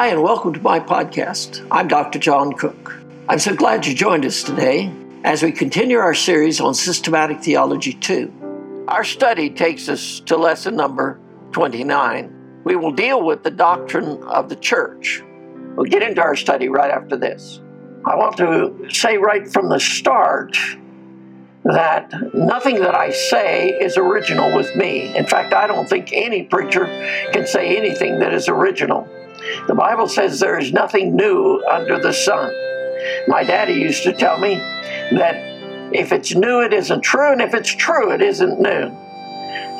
Hi, and welcome to my podcast. I'm Dr. John Cook. I'm so glad you joined us today as we continue our series on Systematic Theology 2. Our study takes us to lesson number 29. We will deal with the doctrine of the church. We'll get into our study right after this. I want to say right from the start that nothing that I say is original with me. In fact, I don't think any preacher can say anything that is original. The Bible says there is nothing new under the sun. My daddy used to tell me that if it's new, it isn't true, and if it's true, it isn't new.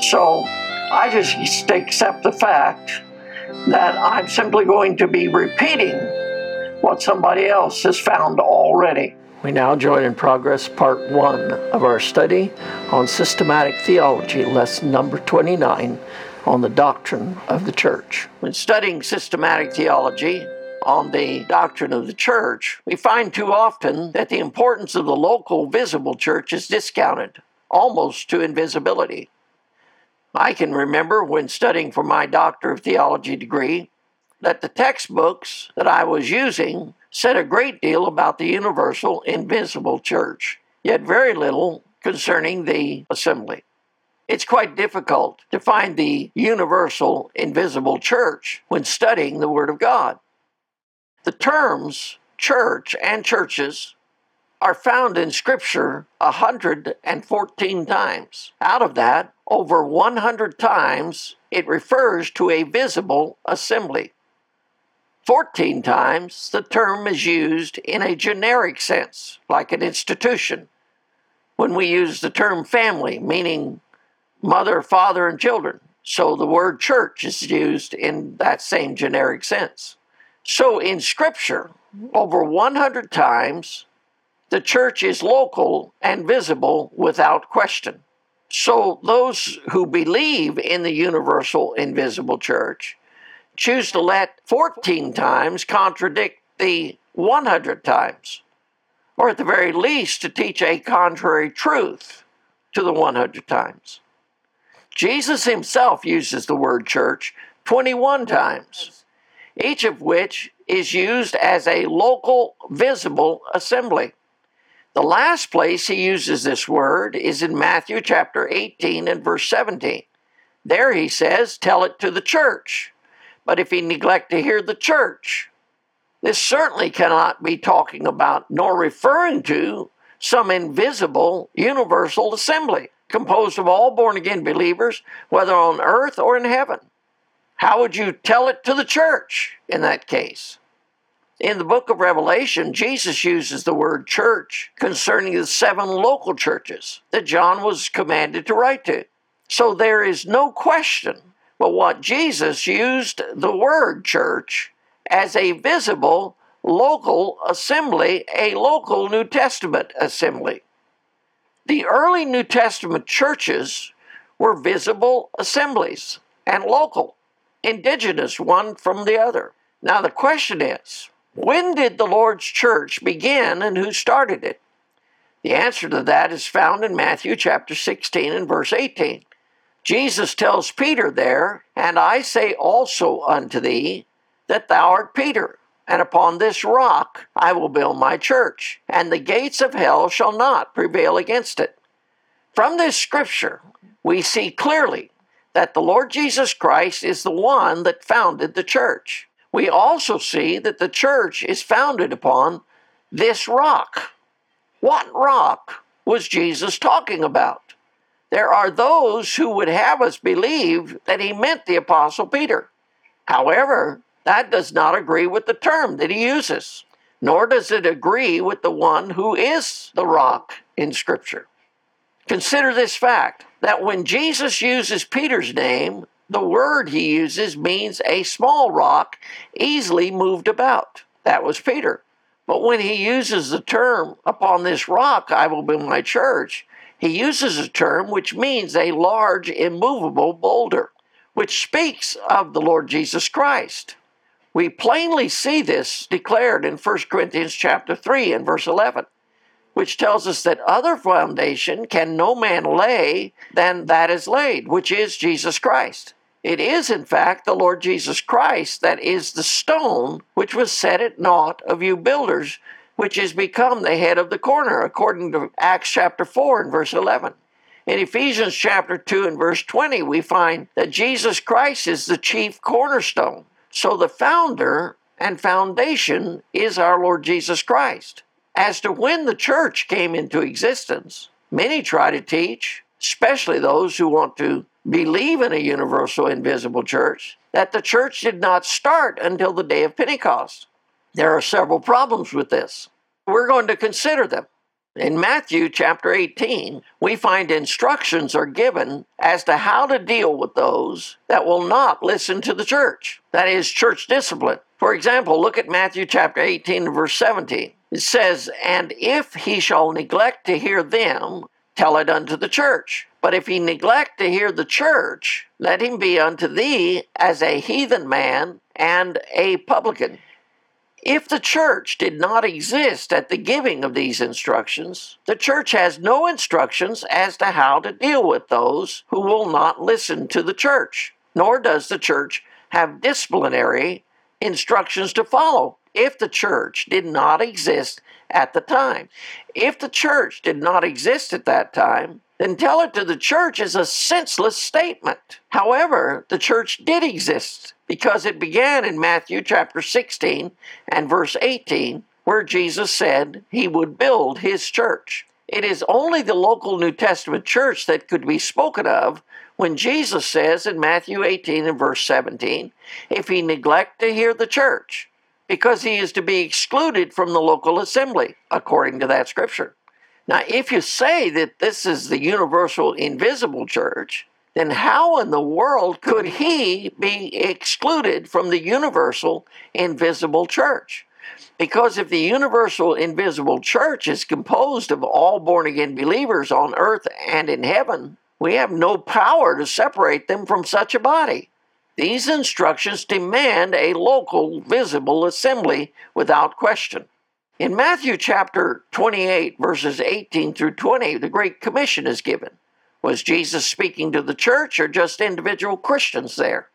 So I just accept the fact that I'm simply going to be repeating what somebody else has found already. We now join in progress part one of our study on systematic theology, lesson number 29 on the doctrine of the church. When studying systematic theology, on the doctrine of the church, we find too often that the importance of the local visible church is discounted, almost to invisibility. I can remember when studying for my Doctor of Theology degree that the textbooks that I was using said a great deal about the universal invisible church, yet very little concerning the assembly. It's quite difficult to find the universal invisible church when studying the Word of God. The terms church and churches are found in Scripture 114 times. Out of that, over 100 times it refers to a visible assembly. 14 times the term is used in a generic sense, like an institution. When we use the term family, meaning mother, father, and children. So the word church is used in that same generic sense. So in Scripture, over 100 times, the church is local and visible without question. So those who believe in the universal invisible church choose to let 14 times contradict the 100 times, or at the very least to teach a contrary truth to the 100 times. Jesus himself uses the word church 21 times, each of which is used as a local visible assembly. The last place he uses this word is in Matthew chapter 18 and verse 17. There he says, Tell it to the church. But if he neglect to hear the church, this certainly cannot be talking about nor referring to some invisible universal assembly composed of all born again believers, whether on earth or in heaven. How would you tell it to the church in that case? In the book of Revelation, Jesus uses the word church concerning the seven local churches that John was commanded to write to. So there is no question but what Jesus used the word church as a visible local assembly, a local New Testament assembly. The early New Testament churches were visible assemblies and local, indigenous one from the other. Now, the question is when did the Lord's church begin and who started it? The answer to that is found in Matthew chapter 16 and verse 18. Jesus tells Peter there, And I say also unto thee that thou art Peter, and upon this rock I will build my church, and the gates of hell shall not prevail against it. From this scripture, we see clearly that the Lord Jesus Christ is the one that founded the church. We also see that the church is founded upon this rock. What rock was Jesus talking about? There are those who would have us believe that he meant the Apostle Peter. However, that does not agree with the term that he uses, nor does it agree with the one who is the rock in Scripture. Consider this fact that when Jesus uses Peter's name, the word he uses means a small rock easily moved about. That was Peter. But when he uses the term, upon this rock I will build my church, he uses a term which means a large, immovable boulder, which speaks of the Lord Jesus Christ. We plainly see this declared in 1 Corinthians chapter 3 and verse 11, which tells us that other foundation can no man lay than that is laid, which is Jesus Christ. It is, in fact, the Lord Jesus Christ that is the stone which was set at naught of you builders, which is become the head of the corner, according to Acts chapter 4 and verse 11. In Ephesians chapter 2 and verse 20, we find that Jesus Christ is the chief cornerstone. So the founder and foundation is our Lord Jesus Christ. As to when the church came into existence, many try to teach, especially those who want to believe in a universal invisible church, that the church did not start until the day of Pentecost. There are several problems with this. We're going to consider them. In Matthew chapter 18, we find instructions are given as to how to deal with those that will not listen to the church. That is church discipline. For example, look at Matthew chapter 18 verse 17. It says, And if he shall neglect to hear them, tell it unto the church. But if he neglect to hear the church, let him be unto thee as a heathen man and a publican. If the church did not exist at the giving of these instructions, the church has no instructions as to how to deal with those who will not listen to the church, nor does the church have disciplinary instructions to follow if the church did not exist at the time. If the church did not exist at that time, then tell it to the church is a senseless statement. However, the church did exist because it began in Matthew chapter 16 and verse 18, where Jesus said he would build his church. It is only the local New Testament church that could be spoken of when Jesus says in Matthew 18 and verse 17, if he neglect to hear the church, because he is to be excluded from the local assembly, according to that scripture. Now, if you say that this is the universal invisible church, then how in the world could he be excluded from the universal invisible church? Because if the universal invisible church is composed of all born again believers on earth and in heaven, we have no power to separate them from such a body. These instructions demand a local visible assembly without question. In Matthew chapter 28, verses 18 through 20, the Great Commission is given. Was Jesus speaking to the church or just individual Christians there?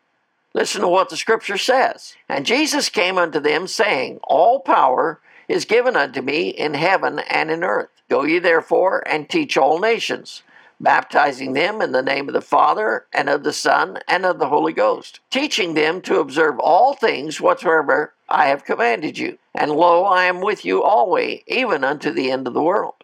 Listen to what the scripture says. And Jesus came unto them, saying, All power is given unto me in heaven and in earth. Go ye therefore and teach all nations baptizing them in the name of the Father, and of the Son, and of the Holy Ghost, teaching them to observe all things whatsoever I have commanded you. And lo, I am with you always, even unto the end of the world.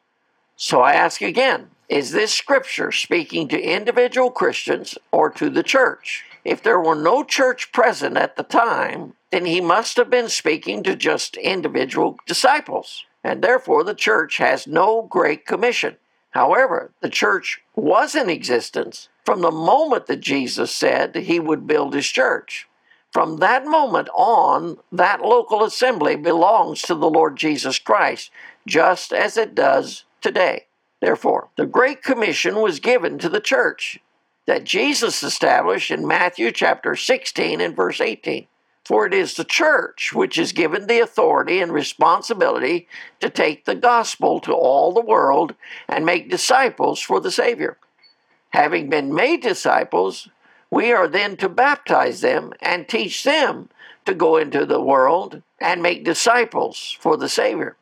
So I ask again, is this scripture speaking to individual Christians or to the church? If there were no church present at the time, then he must have been speaking to just individual disciples, and therefore the church has no great commission. However, the church was in existence from the moment that Jesus said he would build his church. From that moment on, that local assembly belongs to the Lord Jesus Christ, just as it does today. Therefore, the Great Commission was given to the church that Jesus established in Matthew chapter 16 and verse 18. For it is the church which is given the authority and responsibility to take the gospel to all the world and make disciples for the Savior. Having been made disciples, we are then to baptize them and teach them to go into the world and make disciples for the Savior.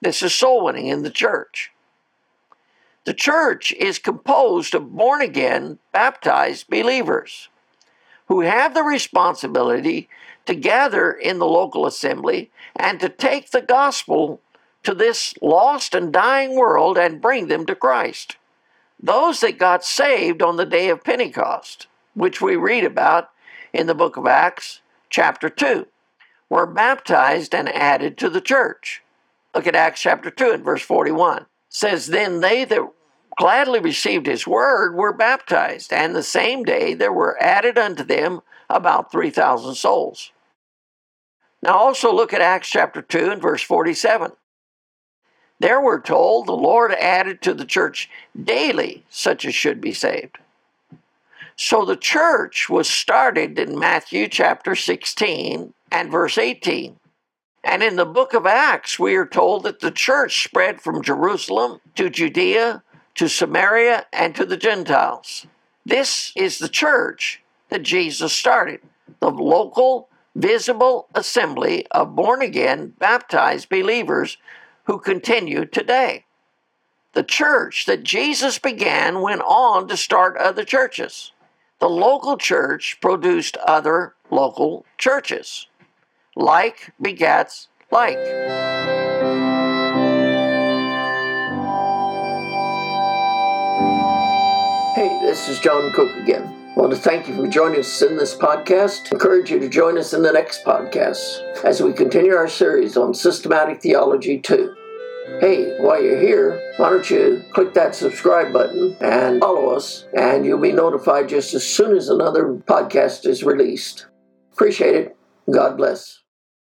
This is soul winning in the church. The church is composed of born again, baptized believers who have the responsibility to gather in the local assembly and to take the gospel to this lost and dying world and bring them to Christ. Those that got saved on the day of Pentecost, which we read about in the book of Acts, chapter 2, were baptized and added to the church. Look at Acts chapter 2 and verse 41. It says, Then they that gladly received his word were baptized, and the same day there were added unto them about 3,000 souls. Now also look at Acts chapter 2 and verse 47. There we're told the Lord added to the church daily such as should be saved. So the church was started in Matthew chapter 16 and verse 18. And in the book of Acts, we are told that the church spread from Jerusalem to Judea to Samaria and to the Gentiles. This is the church that Jesus started the local, visible assembly of born again, baptized believers who continue today. The church that Jesus began went on to start other churches. The local church produced other local churches. Like begats like. Hey, this is John Cook again. I want to thank you for joining us in this podcast. I encourage you to join us in the next podcast as we continue our series on systematic theology 2. Hey, while you're here, why don't you click that subscribe button and follow us, and you'll be notified just as soon as another podcast is released. Appreciate it. God bless.